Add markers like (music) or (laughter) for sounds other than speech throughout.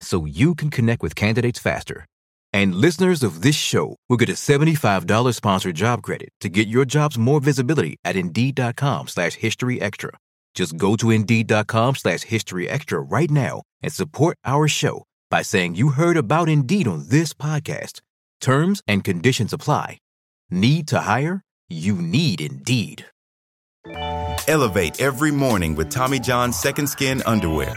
so you can connect with candidates faster. And listeners of this show will get a $75 sponsored job credit to get your jobs more visibility at Indeed.com slash History Extra. Just go to Indeed.com slash History Extra right now and support our show by saying you heard about Indeed on this podcast. Terms and conditions apply. Need to hire? You need Indeed. Elevate every morning with Tommy John's Second Skin Underwear.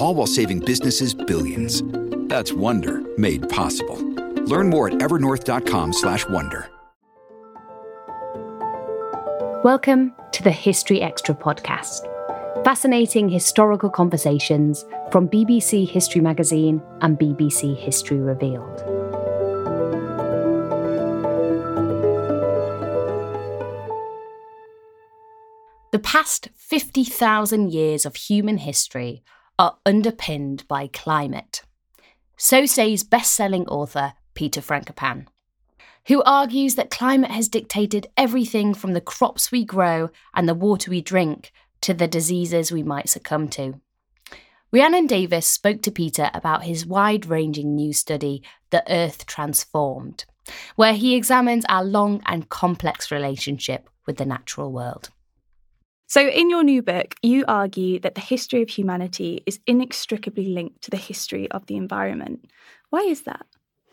All while saving businesses billions. That's Wonder made possible. Learn more at evernorth.com/wonder. Welcome to the History Extra podcast. Fascinating historical conversations from BBC History Magazine and BBC History Revealed. The past 50,000 years of human history are underpinned by climate. So says best selling author Peter Frankopan, who argues that climate has dictated everything from the crops we grow and the water we drink to the diseases we might succumb to. Rhiannon Davies spoke to Peter about his wide ranging new study, The Earth Transformed, where he examines our long and complex relationship with the natural world. So, in your new book, you argue that the history of humanity is inextricably linked to the history of the environment. Why is that?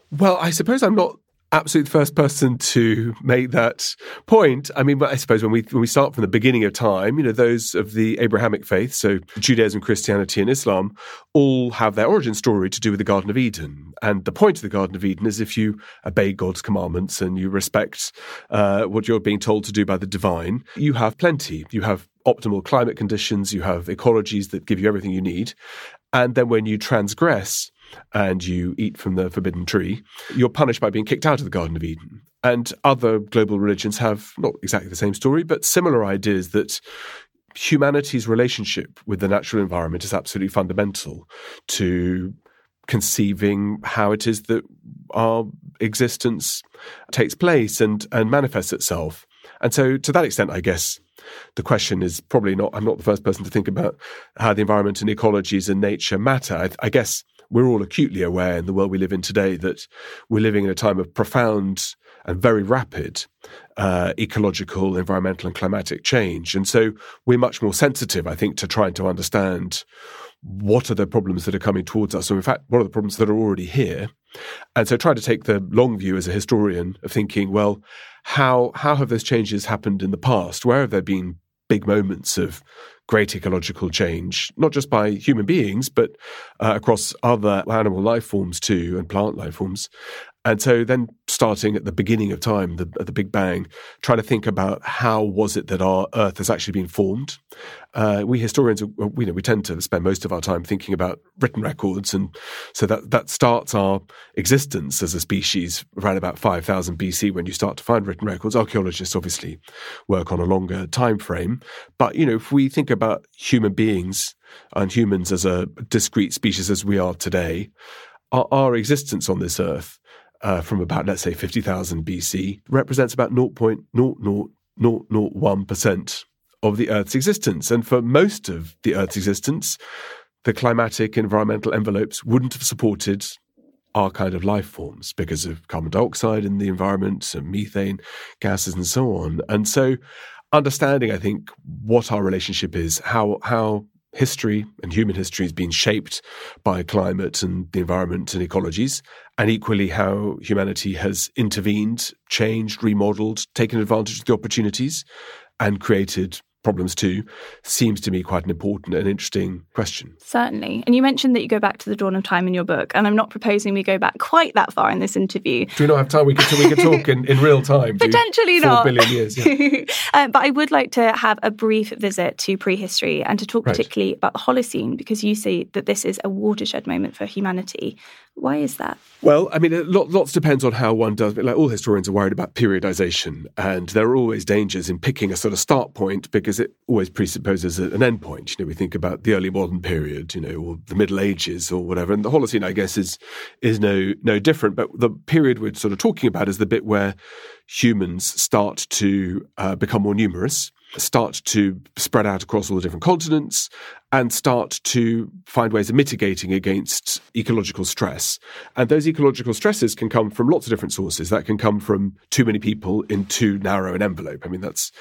Well, I suppose I'm not absolutely the first person to make that point. I mean, I suppose when we when we start from the beginning of time, you know, those of the Abrahamic faith, so Judaism, Christianity, and Islam, all have their origin story to do with the Garden of Eden. And the point of the Garden of Eden is if you obey God's commandments and you respect uh, what you're being told to do by the divine, you have plenty. You have optimal climate conditions, you have ecologies that give you everything you need. And then when you transgress, and you eat from the forbidden tree, you're punished by being kicked out of the Garden of Eden. And other global religions have not exactly the same story, but similar ideas that humanity's relationship with the natural environment is absolutely fundamental to conceiving how it is that our existence takes place and, and manifests itself. And so, to that extent, I guess the question is probably not, I'm not the first person to think about how the environment and ecologies and nature matter. I, I guess we're all acutely aware in the world we live in today that we're living in a time of profound and very rapid uh, ecological, environmental, and climatic change. And so we're much more sensitive, I think, to trying to understand what are the problems that are coming towards us, or in fact, what are the problems that are already here. And so trying to take the long view as a historian of thinking, well, how how have those changes happened in the past? Where have there been big moments of great ecological change, not just by human beings, but uh, across other animal life forms too and plant life forms. And so then starting at the beginning of time, the, the Big Bang, trying to think about how was it that our Earth has actually been formed. Uh, we historians, we know, we tend to spend most of our time thinking about written records, and so that that starts our existence as a species around about 5,000 BC when you start to find written records. Archaeologists obviously work on a longer time frame, but you know, if we think about human beings and humans as a discrete species as we are today, our, our existence on this Earth uh, from about, let's say, 50,000 BC, represents about 0.00001% of the Earth's existence. And for most of the Earth's existence, the climatic environmental envelopes wouldn't have supported our kind of life forms because of carbon dioxide in the environment and methane gases and so on. And so understanding, I think, what our relationship is, how how history and human history has been shaped by climate and the environment and ecologies, and equally how humanity has intervened, changed, remodeled, taken advantage of the opportunities, and created problems too, seems to me quite an important and interesting question. Certainly. And you mentioned that you go back to the dawn of time in your book, and I'm not proposing we go back quite that far in this interview. Do we not have time? We could, we could talk in, in real time. Potentially four not. billion years. Yeah. (laughs) uh, but I would like to have a brief visit to prehistory and to talk Right. particularly about the Holocene, because you say that this is a watershed moment for humanity. Why is that? Well, I mean, lot, lots depends on how one does. But like all historians are worried about periodization, and there are always dangers in picking a sort of start point because it always presupposes an end point. You know, we think about the early modern period, you know, or the Middle Ages or whatever, and the Holocene, I guess, is is no no different. But the period we're sort of talking about is the bit where humans start to uh, become more numerous, start to spread out across all the different continents, and start to find ways of mitigating against ecological stress. And those ecological stresses can come from lots of different sources. That can come from too many people in too narrow an envelope. I mean, that's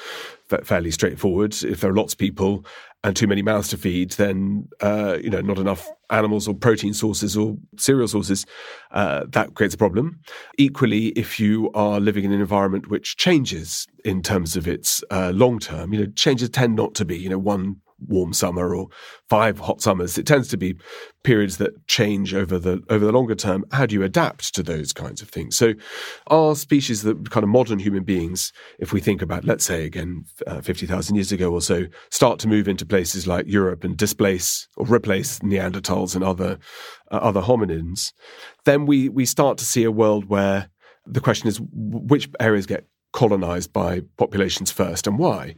fairly straightforward. If there are lots of people and too many mouths to feed, then uh, you know not enough animals or protein sources or cereal sources. Uh, that creates a problem. Equally, if you are living in an environment which changes in terms of its uh, long term, you know, changes tend not to be you know one warm summer or five hot summers. It tends to be periods that change over the over the longer term. How do you adapt to those kinds of things? So, our species, the kind of modern human beings, if we think about, let's say again, uh, fifty thousand years ago or so, start to move into places like Europe and displace or replace Neanderthals and other uh, other hominins, then we we start to see a world where the question is which areas get colonized by populations first and why.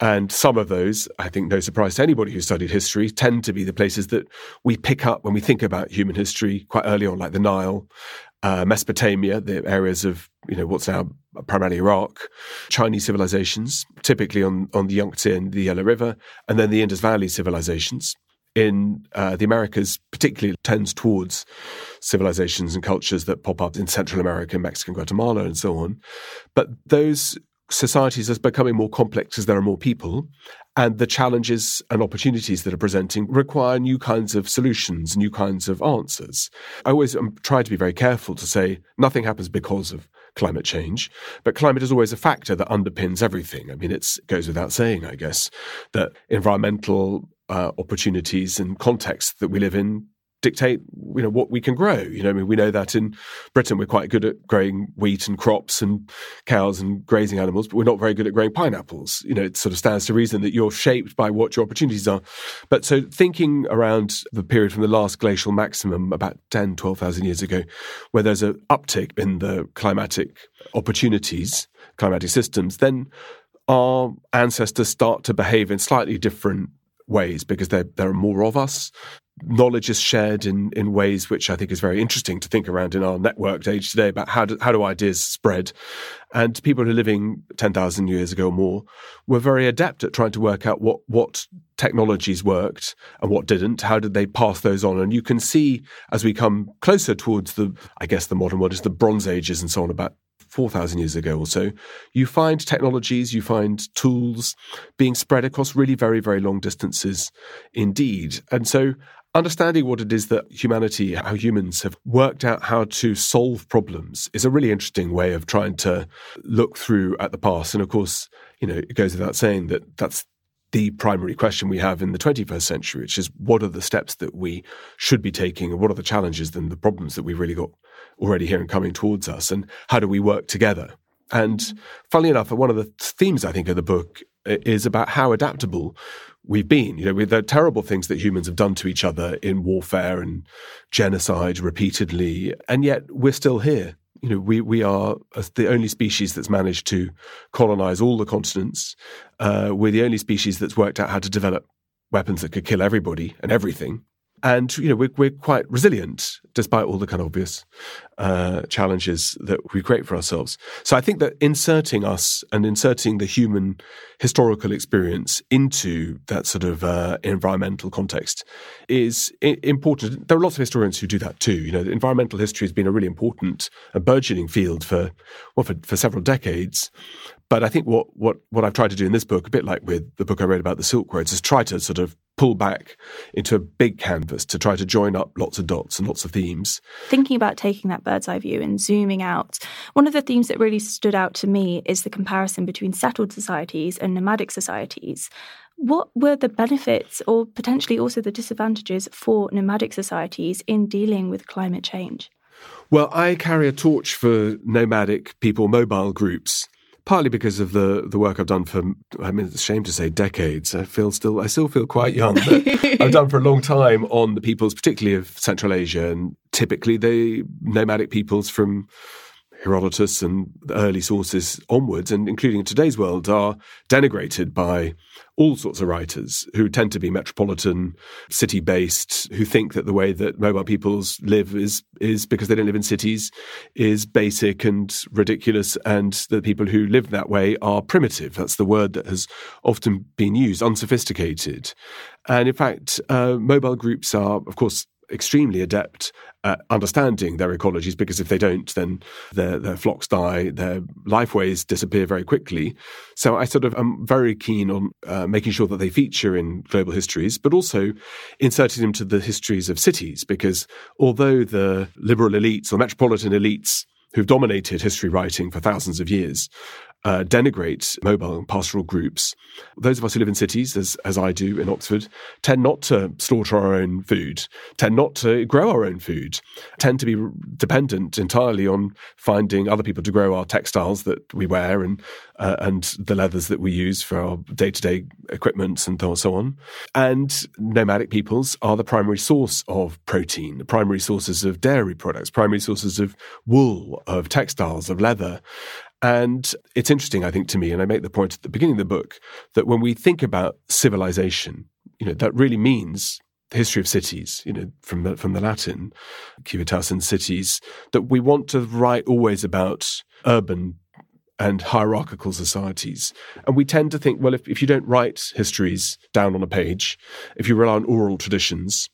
And some of those, I think, no surprise to anybody who studied history, tend to be the places that we pick up when we think about human history quite early on, like the Nile, uh, Mesopotamia, the areas of you know what's now primarily Iraq, Chinese civilizations, typically on on the Yangtze and the Yellow River, and then the Indus Valley civilizations. In uh, the Americas, particularly tends towards civilizations and cultures that pop up in Central America, Mexico, Guatemala, and so on. But those societies are becoming more complex as there are more people, and the challenges and opportunities that are presenting require new kinds of solutions, new kinds of answers. I always um, try to be very careful to say nothing happens because of climate change, but climate is always a factor that underpins everything. I mean, it goes without saying, I guess, that environmental uh, opportunities and contexts that we live in dictate you know what we can grow. You know I mean we know that in Britain we're quite good at growing wheat and crops and cows and grazing animals but we're not very good at growing pineapples. You know it sort of stands to reason that you're shaped by what your opportunities are. But so thinking around the period from the last glacial maximum about 10 12,000 years ago where there's an uptick in the climatic opportunities climatic systems then our ancestors start to behave in slightly different ways because there there are more of us. Knowledge is shared in in ways which I think is very interesting to think around in our networked age today about how do, how do ideas spread. And people who are living ten thousand years ago or more were very adept at trying to work out what what technologies worked and what didn't. How did they pass those on? And you can see as we come closer towards the I guess the modern world is the Bronze Ages and so on about 4,000 years ago or so, you find technologies, you find tools being spread across really very, very long distances indeed. And so understanding what it is that humanity, how humans have worked out how to solve problems is a really interesting way of trying to look through at the past. And of course, you know, it goes without saying that that's the primary question we have in the 21st century, which is what are the steps that we should be taking and what are the challenges and the problems that we've really got already here and coming towards us, and how do we work together? And funnily enough, one of the themes I think of the book is about how adaptable we've been. You know, with the terrible things that humans have done to each other in warfare and genocide repeatedly, and yet we're still here. You know, we we are the only species that's managed to colonize all the continents. Uh, we're the only species that's worked out how to develop weapons that could kill everybody and everything and you know we're, we're quite resilient despite all the kind of obvious uh, challenges that we create for ourselves. So i think that inserting us and inserting the human historical experience into that sort of uh, environmental context is I- important. There are lots of historians who do that too. You know environmental history has been a really important a burgeoning field for well for, for several decades but I think what, what, what I've tried to do in this book, a bit like with the book I wrote about the Silk Roads, is try to sort of pull back into a big canvas to try to join up lots of dots and lots of themes. Thinking about taking that bird's eye view and zooming out, one of the themes that really stood out to me is the comparison between settled societies and nomadic societies. What were the benefits or potentially also the disadvantages for nomadic societies in dealing with climate change? Well, I carry a torch for nomadic people, mobile groups partly because of the the work I've done for I mean it's a shame to say decades. I feel still I still feel quite young, but (laughs) I've done for a long time on the peoples, particularly of Central Asia, and typically the nomadic peoples from Herodotus and the early sources onwards, and including in today's world, are denigrated by all sorts of writers who tend to be metropolitan, city based, who think that the way that mobile peoples live is is because they don't live in cities, is basic and ridiculous, and the people who live that way are primitive. That's the word that has often been used, unsophisticated. And in fact, uh, mobile groups are, of course, extremely adept at understanding their ecologies because if they don't, then their, their flocks die, their lifeways disappear very quickly. So I sort of am very keen on uh, making sure that they feature in global histories, but also inserting them to the histories of cities because although the liberal elites or metropolitan elites who've dominated history writing for thousands of years uh, denigrate mobile pastoral groups. Those of us who live in cities, as, as I do in Oxford, tend not to slaughter our own food, tend not to grow our own food, tend to be dependent entirely on finding other people to grow our textiles that we wear and uh, and the leathers that we use for our day to day equipment and so on. And nomadic peoples are the primary source of protein, the primary sources of dairy products, primary sources of wool, of textiles, of leather. And it's interesting, I think, to me, and I make the point at the beginning of the book, that when we think about civilization, you know, that really means the history of cities, you know, from the, from the Latin, civitas and cities, that we want to write always about urban and hierarchical societies. And we tend to think, well, if, if you don't write histories down on a page, if you rely on oral traditions,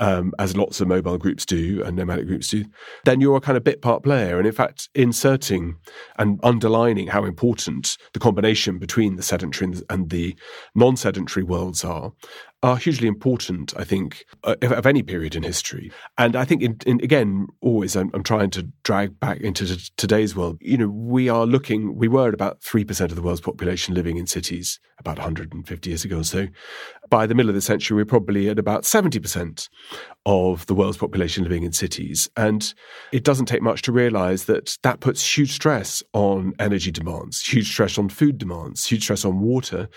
um, as lots of mobile groups do and nomadic groups do, then you're a kind of bit part player. And in fact, inserting and underlining how important the combination between the sedentary and the non sedentary worlds are, are hugely important, I think, uh, of any period in history. And I think, in, in, again, always I'm, I'm, trying to drag back into t- today's world. You know, we are looking, we were at about 3% of the world's population living in cities about 150 years ago or so. By the middle of the century, we're probably at about 70% of the world's population living in cities. And it doesn't take much to realize that that puts huge stress on energy demands, huge stress on food demands, huge stress on water,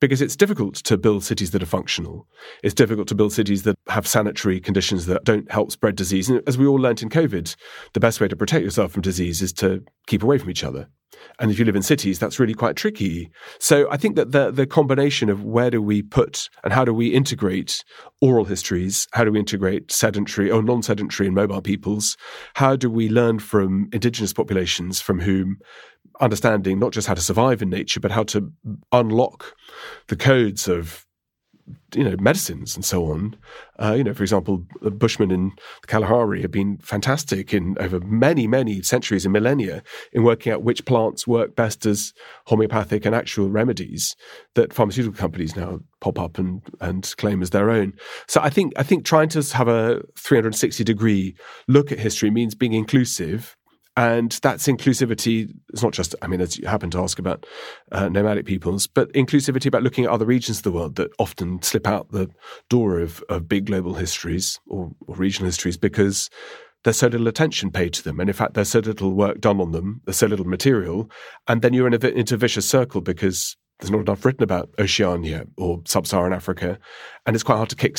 because it's difficult to build cities that are functional. It's difficult to build cities that have sanitary conditions that don't help spread disease. And as we all learnt in COVID, the best way to protect yourself from disease is to keep away from each other. And if you live in cities, that's really quite tricky. So I think that the, the combination of where do we put and how do we integrate oral histories? How do we integrate sedentary or non sedentary and mobile peoples? How do we learn from indigenous populations from whom understanding not just how to survive in nature, but how to unlock the codes of you know medicines and so on. Uh, you know, for example, the Bushmen in the Kalahari have been fantastic in over many many centuries and millennia in working out which plants work best as homeopathic and actual remedies that pharmaceutical companies now pop up and and claim as their own. So I think I think trying to have a 360 degree look at history means being inclusive and that's inclusivity. It's not just, I mean, as you happen to ask about uh, nomadic peoples, but inclusivity about looking at other regions of the world that often slip out the door of, of big global histories or, or regional histories because there's so little attention paid to them. And in fact, there's so little work done on them, there's so little material. And then you're in a, into a vicious circle because there's not enough written about Oceania or sub Saharan Africa. And it's quite hard to kick.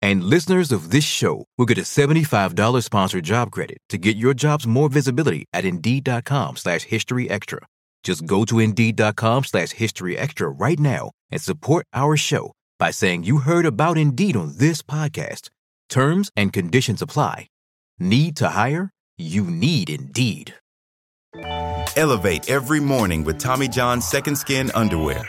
And listeners of this show will get a $75 sponsored job credit to get your jobs more visibility at Indeed.com slash History Extra. Just go to Indeed.com slash History Extra right now and support our show by saying you heard about Indeed on this podcast. Terms and conditions apply. Need to hire? You need Indeed. Elevate every morning with Tommy John's Second Skin underwear.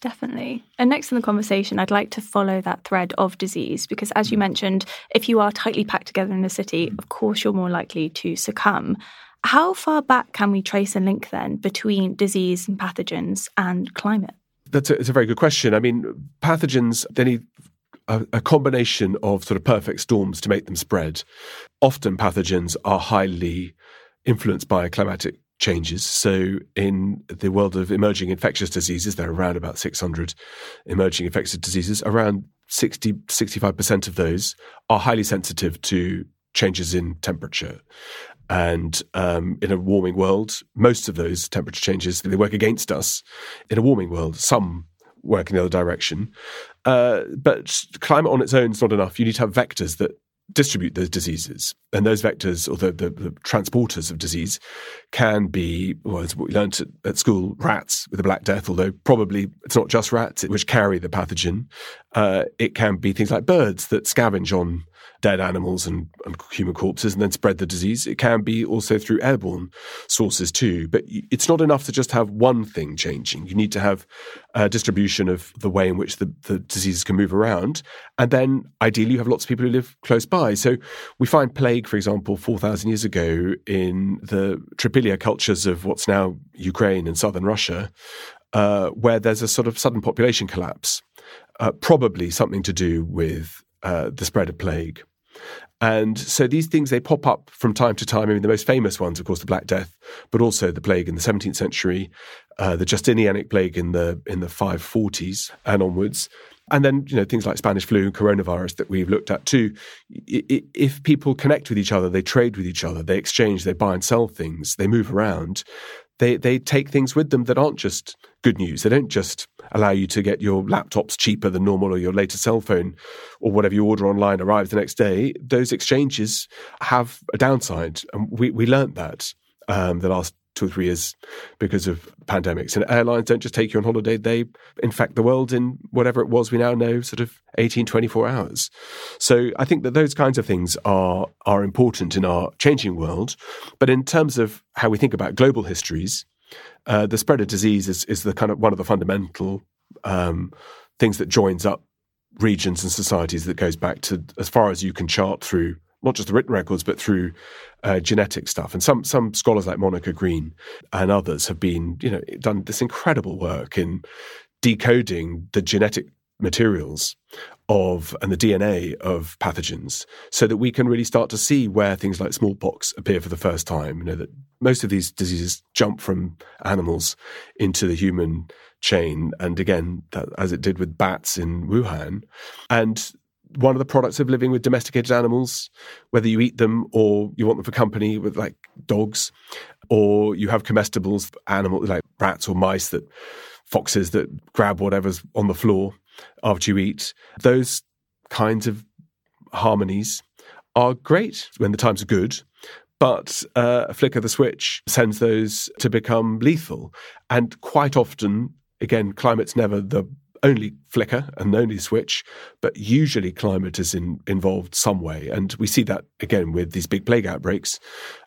Definitely. And next in the conversation, I'd like to follow that thread of disease because, as you mm. mentioned, if you are tightly packed together in a city, mm. of course, you're more likely to succumb. How far back can we trace a link then between disease and pathogens and climate? That's a, it's a very good question. I mean, pathogens, they need a, a combination of sort of perfect storms to make them spread. Often pathogens are highly influenced by climatic changes. So, in the world of emerging infectious diseases, there are around about 600 emerging infectious diseases. Around 60, 65% of those are highly sensitive to changes in temperature. And um, in a warming world, most of those temperature changes they work against us. In a warming world, some work in the other direction. Uh, but climate on its own is not enough. You need to have vectors that distribute those diseases. And those vectors, or the, the, the, transporters of disease, can be, well, as we learned at, at, school, rats with the Black Death, although probably it's not just rats which carry the pathogen. Uh, it can be things like birds that scavenge on dead animals and, and, human corpses and then spread the disease. It can be also through airborne sources too. But it's not enough to just have one thing changing. You need to have a distribution of the way in which the, the diseases can move around. And then ideally, you have lots of people who live close by. So we find plague, for example, 4,000 years ago in the Trypillia cultures of what's now Ukraine and southern Russia, uh, where there's a sort of sudden population collapse. Uh, probably something to do with uh, the spread of plague. And so these things, they pop up from time to time. I mean, the most famous ones, of course, the Black Death, but also the plague in the 17th century, uh, the Justinianic plague in the in the 540s and onwards. And then, you know, things like Spanish flu and coronavirus that we've looked at too. If people connect with each other, they trade with each other, they exchange, they buy and sell things, they move around, they, they take things with them that aren't just good news. They don't just allow you to get your laptops cheaper than normal or your latest cell phone or whatever you order online arrives the next day. Those exchanges have a downside. And we, we learned that um, the last two or three years because of pandemics. And airlines don't just take you on holiday, they infect the world in whatever it was we now know, sort of 18, 24 hours. So I think that those kinds of things are, are important in our changing world. But in terms of how we think about global histories, uh, the spread of disease is, is the kind of one of the fundamental um, things that joins up regions and societies that goes back to as far as you can chart through not just the written records, but through uh, genetic stuff. And some some scholars like Monica Green and others have been, you know, done this incredible work in decoding the genetic materials of and the DNA of pathogens so that we can really start to see where things like smallpox appear for the first time. You know, that most of these diseases jump from animals into the human chain. And again, that, as it did with bats in Wuhan. And one of the products of living with domesticated animals, whether you eat them or you want them for company with like dogs, or you have commensals, animals like rats or mice that foxes that grab whatever's on the floor after you eat. Those kinds of harmonies are great when the times are good. But uh, a flick of the switch sends those to become lethal. And quite often, again, climate's never the only flicker and only switch, but usually climate is in, involved some way. And we see that again with these big plague outbreaks.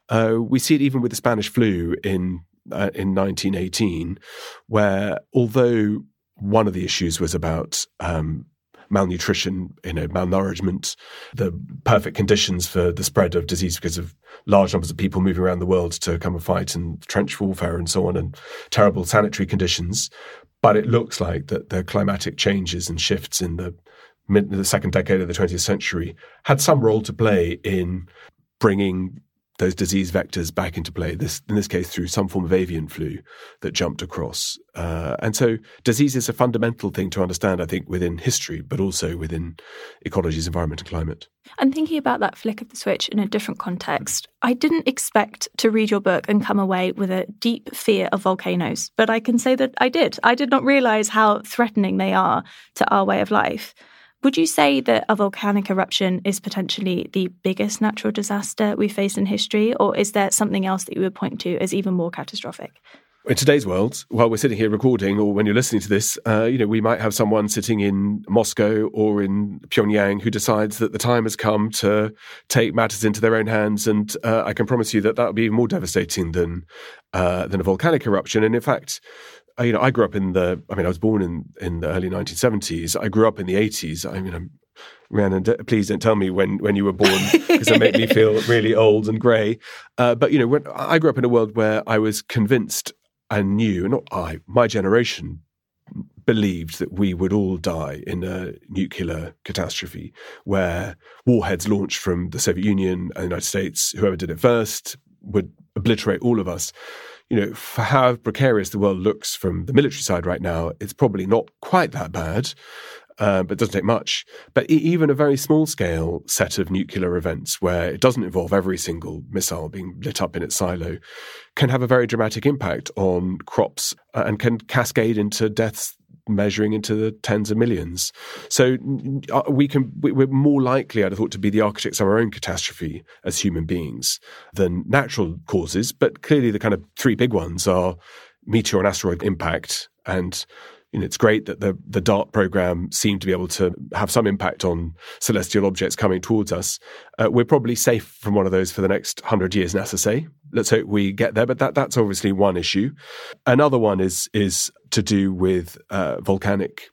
Uh, we see it even with the Spanish flu in uh, in 1918, where although one of the issues was about um, malnutrition, you know, malnourishment, the perfect conditions for the spread of disease because of large numbers of people moving around the world to come and fight and trench warfare and so on, and terrible sanitary conditions. But it looks like that the climatic changes and shifts in the mid the second decade of the 20th century had some role to play in bringing those disease vectors back into play. This, in this case, through some form of avian flu that jumped across. Uh, and so, disease is a fundamental thing to understand, I think, within history, but also within ecology's environment and climate. And thinking about that flick of the switch in a different context, I didn't expect to read your book and come away with a deep fear of volcanoes, but I can say that I did. I did not realize how threatening they are to our way of life. Would you say that a volcanic eruption is potentially the biggest natural disaster we face in history, or is there something else that you would point to as even more catastrophic? In today's world, while we're sitting here recording, or when you're listening to this, uh, you know we might have someone sitting in Moscow or in Pyongyang who decides that the time has come to take matters into their own hands, and uh, I can promise you that that would be more devastating than uh, than a volcanic eruption. And in fact, you know, I grew up in the. I mean, I was born in in the early 1970s. I grew up in the 80s. I mean, I'm, Rhiannon, please don't tell me when, when you were born because it made me feel (laughs) really old and grey. Uh, but you know, when I grew up in a world where I was convinced and knew, not I, my generation believed that we would all die in a nuclear catastrophe where warheads launched from the Soviet Union and the United States, whoever did it first, would obliterate all of us you know, for how precarious the world looks from the military side right now, it's probably not quite that bad. Uh, but it doesn't take much. But even a very small scale set of nuclear events where it doesn't involve every single missile being lit up in its silo can have a very dramatic impact on crops uh, and can cascade into deaths measuring into the tens of millions. So uh, we can we're more likely, I'd have thought, to be the architects of our own catastrophe as human beings than natural causes. But clearly, the kind of three big ones are meteor and asteroid impact and it's great that the the DART program seemed to be able to have some impact on celestial objects coming towards us. Uh, we're probably safe from one of those for the next hundred years, NASA say. Let's hope we get there. But that that's obviously one issue. Another one is is to do with uh, volcanic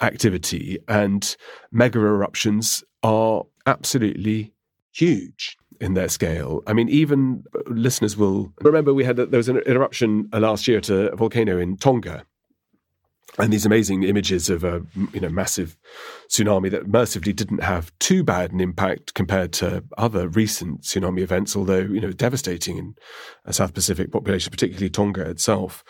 activity and mega eruptions are absolutely huge in their scale. I mean, even listeners will remember we had there was an eruption last year to a volcano in Tonga and these amazing images of a you know massive tsunami that mercifully didn't have too bad an impact compared to other recent tsunami events, although you know devastating in a South Pacific population, particularly Tonga itself.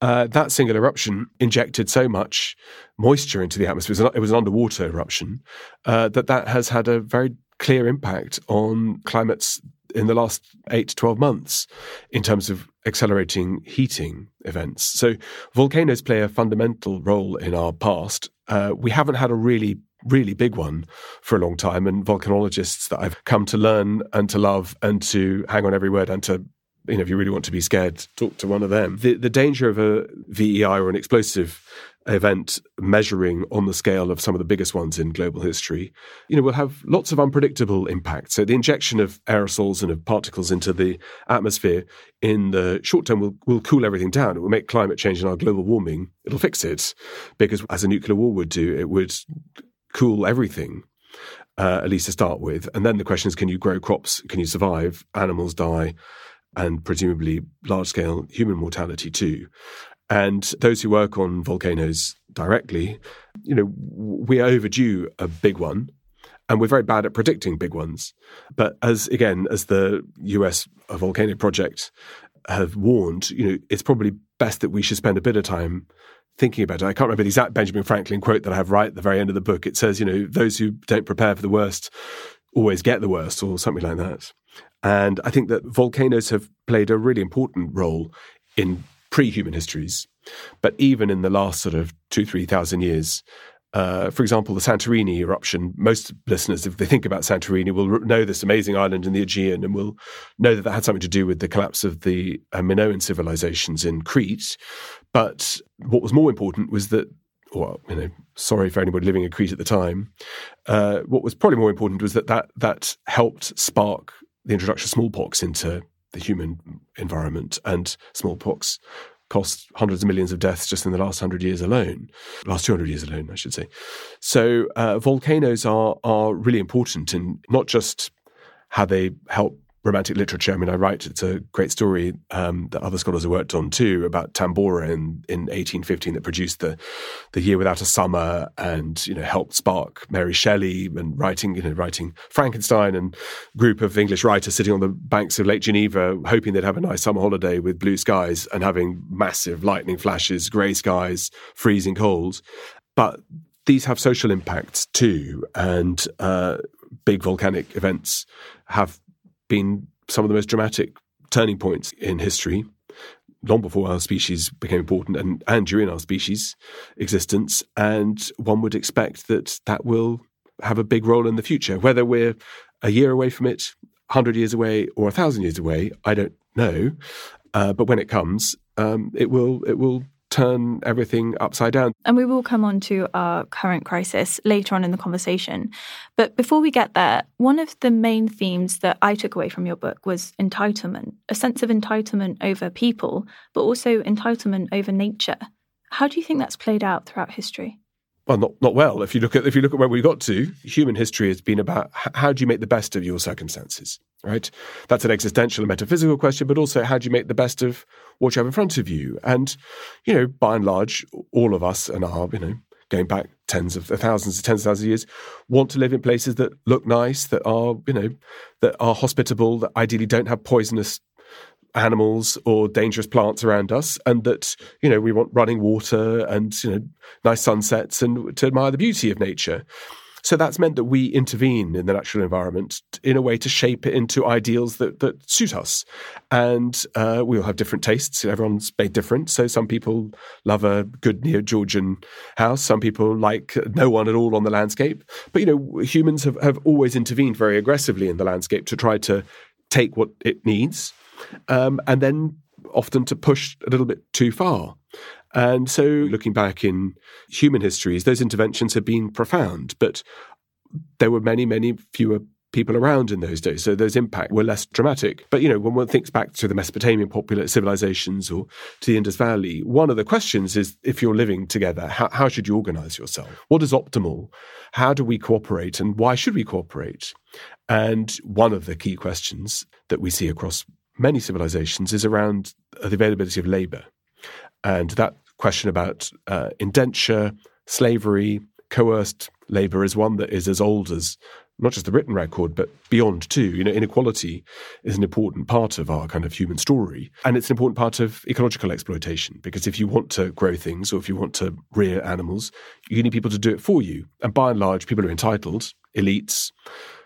Uh, that single eruption injected so much moisture into the atmosphere; it was an, underwater eruption uh, that that has had a very clear impact on climates in the last eight to 12 months in terms of accelerating heating events. So volcanoes play a fundamental role in our past. Uh, we haven't had a really really big one for a long time and volcanologists that I've come to learn and to love and to hang on every word and to you know if you really want to be scared talk to one of them the the danger of a VEI or an explosive event measuring on the scale of some of the biggest ones in global history, you know, will have lots of unpredictable impacts. So the injection of aerosols and of particles into the atmosphere in the short term will, will cool everything down. It will make climate change and our global warming, it'll fix it. Because as a nuclear war would do, it would cool everything, uh, at least to start with. And then the question is can you grow crops? Can you survive? Animals die, and presumably large scale human mortality too. And those who work on volcanoes directly, you know, we are overdue a big one and we're very bad at predicting big ones. But as again, as the US volcano project have warned, you know, it's probably best that we should spend a bit of time thinking about it. I can't remember the exact Benjamin Franklin quote that I have right at the very end of the book. It says, you know, those who don't prepare for the worst always get the worst, or something like that. And I think that volcanoes have played a really important role in pre human histories. But even in the last sort of two, 3,000 years, uh, for example, the Santorini eruption, most listeners, if they think about Santorini, will know this amazing island in the Aegean and will know that that had something to do with the collapse of the uh, Minoan civilizations in Crete. But what was more important was that, well, you know, sorry for anybody living in Crete at the time, uh, what was probably more important was that, that that helped spark the introduction of smallpox into the human environment and smallpox cost hundreds of millions of deaths just in the last hundred years alone, last 200 years alone, I should say. So uh, volcanoes are, are really important in not just how they help romantic literature. I mean, I write, it's a great story um, that other scholars have worked on too about Tambora in, in 1815 that produced the, the Year Without a Summer and, you know, helped spark Mary Shelley and writing, you know, writing Frankenstein and group of English writers sitting on the banks of Lake Geneva, hoping they'd have a nice summer holiday with blue skies and having massive lightning flashes, grey skies, freezing cold. But these have social impacts too. And, uh, big volcanic events have been some of the most dramatic turning points in history, long before our species became important and, and during our species' existence. And one would expect that that will have a big role in the future. Whether we're a year away from it, 100 years away, or 1,000 years away, I don't know. Uh, but when it comes, um, it will it will turn everything upside down. And we will come on to our current crisis later on in the conversation. But before we get there, one of the main themes that I took away from your book was entitlement, a sense of entitlement over people, but also entitlement over nature. How do you think that's played out throughout history? Well, not not well. If you look at if you look at where we got to, human history has been about how do you make the best of your circumstances, right? That's an existential and metaphysical question, but also how do you make the best of what you have in front of you? And you know, by and large, all of us and our you know going back tens of thousands, of tens of thousands of years, want to live in places that look nice, that are you know that are hospitable, that ideally don't have poisonous animals or dangerous plants around us, and that you know we want running water and you know nice sunsets and to admire the beauty of nature. So that's meant that we intervene in the natural environment in a way to shape it into ideals that, that suit us. And uh, we all have different tastes. Everyone's made different. So some people love a good neo Georgian house. Some people like no one at all on the landscape. But, you know, humans have, have always intervened very aggressively in the landscape to try to take what it needs um, and then often to push a little bit too far. And so, looking back in human histories, those interventions have been profound, but there were many, many fewer people around in those days. So those impacts were less dramatic. But, you know, when one thinks back to the Mesopotamian popular civilizations or to the Indus Valley, one of the questions is if you're living together, how, how should you organize yourself? What is optimal? How do we cooperate? And why should we cooperate? And one of the key questions that we see across many civilizations is around the availability of labor. And that question about uh, indenture, slavery, coerced labor is one that is as old as not just the written record, but beyond too. You know, inequality is an important part of our kind of human story. And it's an important part of ecological exploitation because if you want to grow things or if you want to rear animals, you need people to do it for you. And by and large, people are entitled, elites,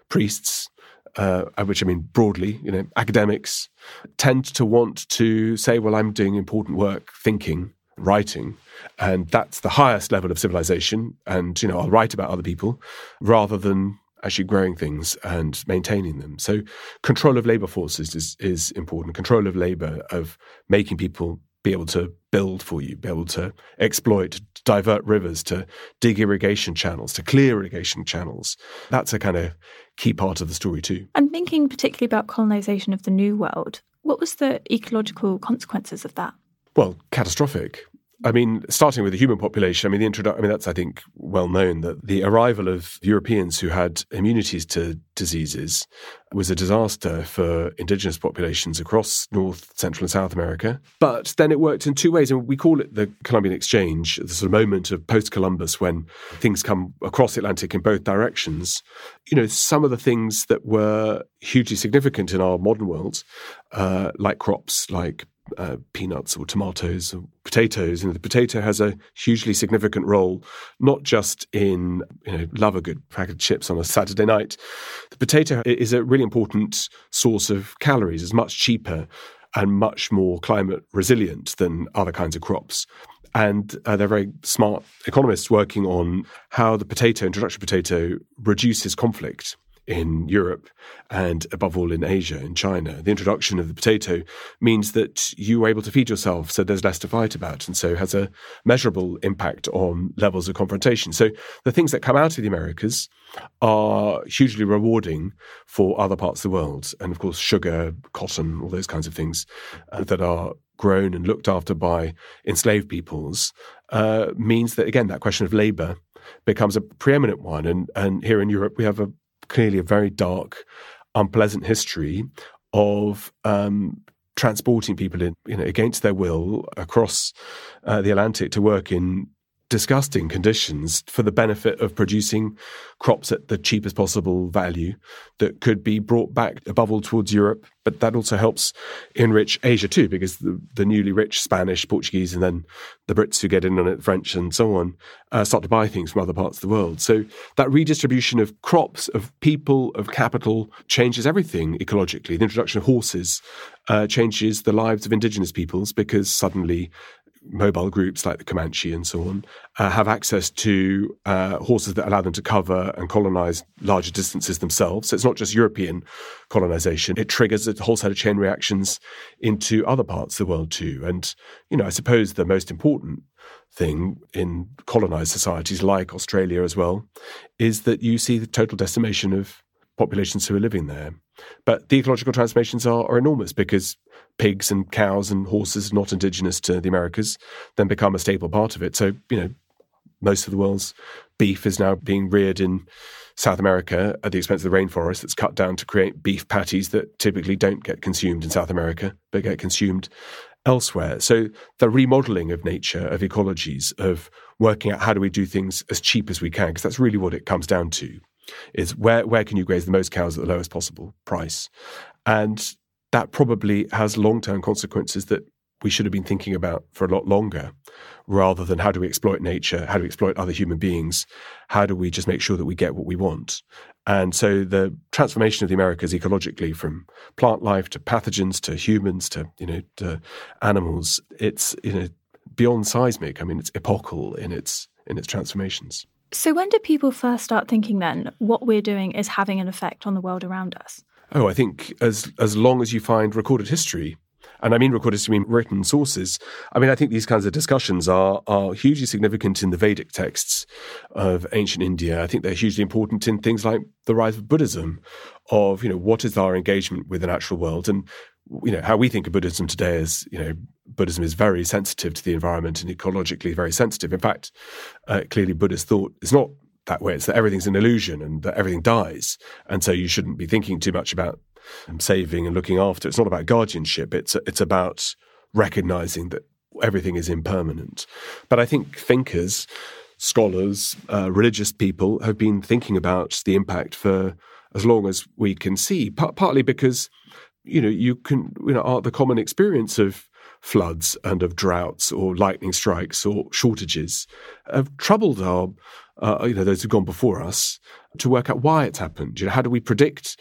priests, uh, which I mean broadly, you know, academics tend to want to say, well, I'm doing important work, thinking, writing, and that's the highest level of civilization. And, you know, I'll write about other people rather than actually growing things and maintaining them. So control of labor forces is, is important. Control of labor, of making people be able to build for you, be able to exploit, to divert rivers, to dig irrigation channels, to clear irrigation channels. That's a kind of key part of the story too. And thinking particularly about colonization of the New World, what was the ecological consequences of that? Well, catastrophic. I mean, starting with the human population, I mean, the introduction, I mean, that's, I think, well known that the arrival of Europeans who had immunities to diseases was a disaster for indigenous populations across North, Central, and South America. But then it worked in two ways. And we call it the Columbian Exchange, the sort of moment of post Columbus when things come across the Atlantic in both directions. You know, some of the things that were hugely significant in our modern world, uh, like crops, like uh, peanuts or tomatoes or potatoes. And the potato has a hugely significant role, not just in, you know, love a good packet of chips on a Saturday night. The potato is a really important source of calories, it's much cheaper and much more climate resilient than other kinds of crops. And uh, they're very smart economists working on how the potato, introduction potato, reduces conflict in Europe and above all in Asia, in China. The introduction of the potato means that you are able to feed yourself, so there's less to fight about, and so has a measurable impact on levels of confrontation. So the things that come out of the Americas are hugely rewarding for other parts of the world. And of course, sugar, cotton, all those kinds of things uh, that are grown and looked after by enslaved peoples uh, means that, again, that question of labor becomes a preeminent one. And, and here in Europe, we have a clearly a very dark, unpleasant history of um, transporting people in, you know, against their will across uh, the Atlantic to work in disgusting conditions for the benefit of producing crops at the cheapest possible value that could be brought back above all towards Europe. But that also helps enrich Asia too, because the, the newly rich Spanish, Portuguese, and then the Brits who get in on it, French and so on, uh, start to buy things from other parts of the world. So that redistribution of crops, of people, of capital changes everything ecologically. The introduction of horses uh, changes the lives of indigenous peoples because suddenly mobile groups like the Comanche and so on uh, have access to uh, horses that allow them to cover and colonize larger distances themselves. So it's not just European colonization; it triggers a whole set of chain reactions into other parts of the world too. And you know, I suppose the most important thing in colonized societies like Australia as well is that you see the total decimation of populations who are living there. But the ecological transformations are, are enormous because pigs and cows and horses not indigenous to the Americas then become a staple part of it. So, you know, most of the world's beef is now being reared in South America at the expense of the rainforest that's cut down to create beef patties that typically don't get consumed in South America, but get consumed elsewhere. So the remodeling of nature, of ecologies, of working out how do we do things as cheap as we can, because that's really what it comes down to is where where can you graze the most cows at the lowest possible price, and that probably has long term consequences that we should have been thinking about for a lot longer, rather than how do we exploit nature, how do we exploit other human beings, how do we just make sure that we get what we want. And so the transformation of the Americas ecologically from plant life to pathogens to humans to you know to animals, it's you know beyond seismic. I mean, it's epochal in its in its transformations. So, when do people first start thinking then what we're doing is having an effect on the world around us? Oh, I think as as long as you find recorded history, and I mean recorded history, I mean written sources. I mean, I think these kinds of discussions are are hugely significant in the Vedic texts of ancient India. I think they're hugely important in things like the rise of Buddhism, of you know what is our engagement with the natural world, and you know how we think of Buddhism today is you know Buddhism is very sensitive to the environment and ecologically very sensitive. In fact, uh, clearly Buddhist thought is not that way. It's that everything's an illusion and that everything dies, and so you shouldn't be thinking too much about saving and looking after. It's not about guardianship. It's it's about recognizing that everything is impermanent. But I think thinkers, scholars, uh, religious people have been thinking about the impact for as long as we can see. P- partly because you know, you can, you know, the common experience of floods and of droughts or lightning strikes or shortages have troubled our, uh, you know, those who've gone before us to work out why it's happened. You know, how do we predict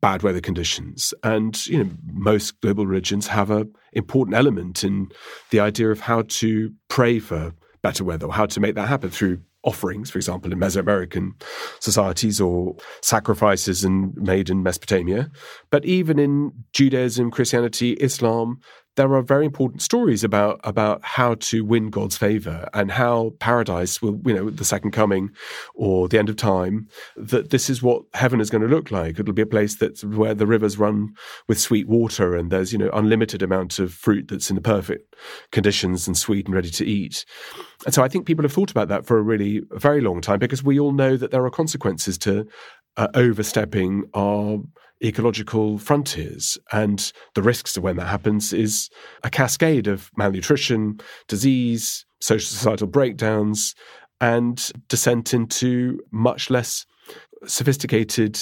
bad weather conditions? And you know, most global religions have an important element in the idea of how to pray for better weather, or how to make that happen through offerings, for example, in Mesoamerican societies or sacrifices in, made in Mesopotamia. But even in Judaism, Christianity, Islam, there are very important stories about about how to win God's favor and how paradise will, you know, the second coming or the end of time, that this is what heaven is going to look like. It'll be a place that's where the rivers run with sweet water and there's, you know, unlimited amount of fruit that's in the perfect conditions and sweet and ready to eat. And so I think people have thought about that for a really very long time because we all know that there are consequences to uh, overstepping our ecological frontiers. And the risks to when that happens is a cascade of malnutrition, disease, social societal breakdowns, and descent into much less sophisticated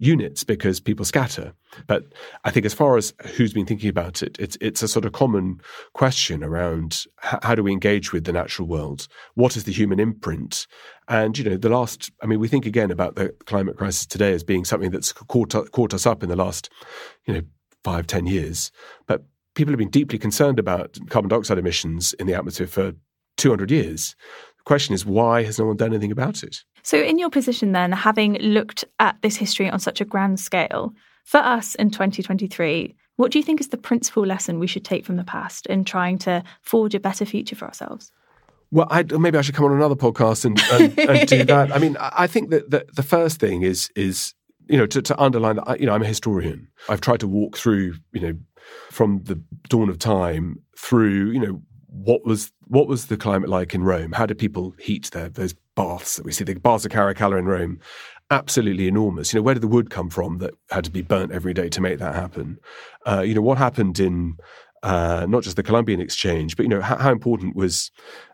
units because people scatter. But I think as far as who's been thinking about it, it's it's a sort of common question around how do we engage with the natural world? What is the human imprint? And you know, the last I mean, we think again about the climate crisis today as being something that's caught caught us up in the last, you know, five ten years. But people have been deeply concerned about carbon dioxide emissions in the atmosphere for 200 years. The question is, why has no one done anything about it? So, in your position, then, having looked at this history on such a grand scale, for us in 2023, what do you think is the principal lesson we should take from the past in trying to forge a better future for ourselves? Well, I, maybe I should come on another podcast and, and, and do (laughs) that. I mean, I think that the, the first thing is is you know to, to underline that you know I'm a historian. I've tried to walk through you know from the dawn of time through you know what was what was the climate like in Rome? How did people heat their those baths that we see? The baths of Caracalla in Rome, absolutely enormous. You know, where did the wood come from that had to be burnt every day to make that happen? Uh, you know, what happened in uh, not just the Columbian exchange, but you know, how, how, important was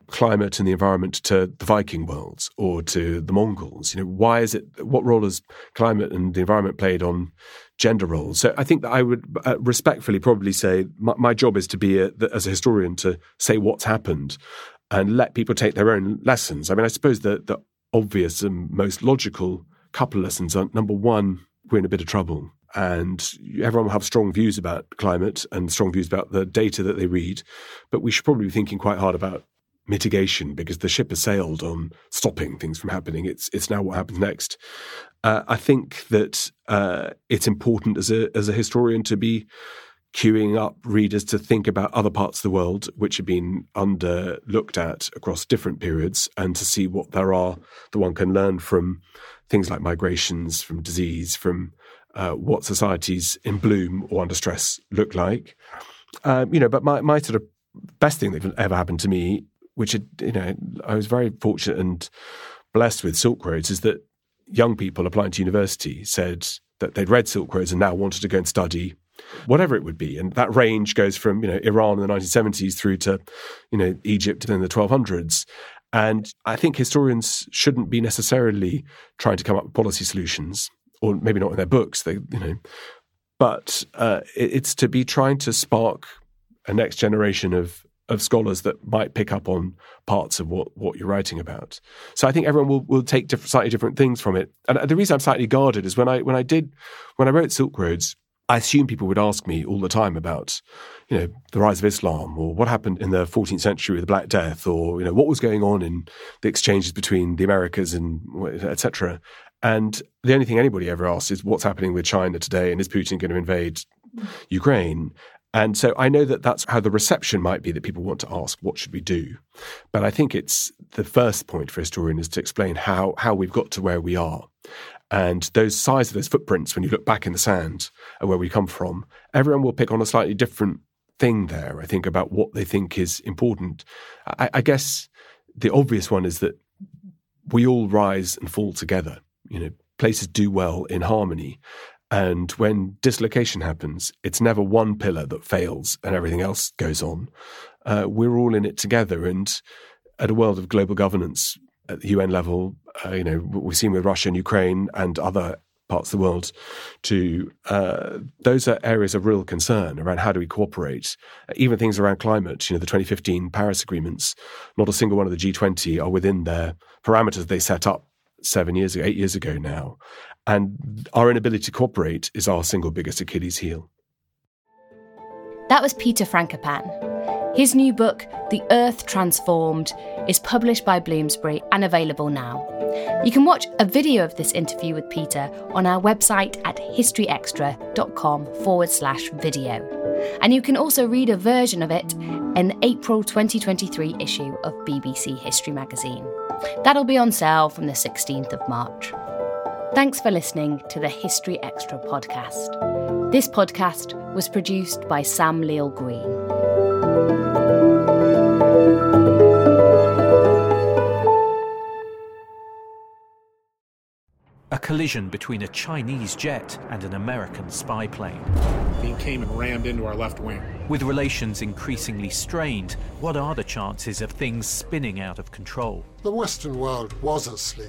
climate and the environment to the Viking worlds or to the Mongols? You know, why is it? What role has climate and the environment played on gender roles? So I think that I would uh, respectfully probably say my, my job is to be a, as a historian to say what's happened and let people take their own lessons. I mean, I suppose the the obvious and most logical couple of lessons are number one, we're in a bit of trouble and everyone will have strong views about climate and strong views about the data that they read. But we should probably be thinking quite hard about mitigation because the ship has sailed on stopping things from happening. It's it's now what happens next. Uh, I think that uh, it's important as a as a historian to be queuing up readers to think about other parts of the world which have been under looked at across different periods and to see what there are that one can learn from things like migrations, from disease, from uh, what societies in bloom or under stress look like. Um, you know, but my, my sort of best thing that ever happened to me, which had, you know, I was very fortunate and blessed with Silk Roads, is that young people applying to university said that they'd read Silk Roads and now wanted to go and study whatever it would be. And that range goes from, you know, Iran in the 1970s through to, you know, Egypt in the 1200s. And I think historians shouldn't be necessarily trying to come up with policy solutions or maybe not in their books. They, you know, but uh, it's to be trying to spark a next generation of of scholars that might pick up on parts of what, what you're writing about. So I think everyone will, will take slightly different things from it. And the reason I'm slightly guarded is when I when I did when I wrote Silk Roads, I assumed people would ask me all the time about, you know, the rise of Islam or what happened in the 14th century with the Black Death or, you know, what was going on in the exchanges between the Americas and etc. And the only thing anybody ever asks is what's happening with China today and is Putin going to invade Ukraine? And so I know that that's how the reception might be that people want to ask, what should we do? But I think it's the first point for a historian is to explain how, how we've got to where we are. And those size of those footprints, when you look back in the sand and where we come from, everyone will pick on a slightly different thing there, I think, about what they think is important. I, I guess the obvious one is that we all rise and fall together you know, places do well in harmony. And when dislocation happens, it's never one pillar that fails and everything else goes on. Uh, we're all in it together. And at a world of global governance at the UN level, uh, you know, we've seen with Russia and Ukraine and other parts of the world to uh, those are areas of real concern around how do we cooperate even things around climate you know the 2015 paris agreements not a single one of the g20 are within their parameters they set up seven years ago, eight years ago now. And our inability to cooperate is our single biggest Achilles heel. That was Peter Frankopan. His new book, The Earth Transformed, is published by Bloomsbury and available now. You can watch a video of this interview with Peter on our website at historyextra.com forward slash video. And you can also read a version of it in the April 2023 issue of BBC History magazine. That'll be on sale from the 16th of March. Thanks for listening to the History Extra podcast. This podcast was produced by Sam Leal Green. A collision between a Chinese jet and an American spy plane. He came and rammed into our left wing. With relations increasingly strained, what are the chances of things spinning out of control? The Western world was asleep.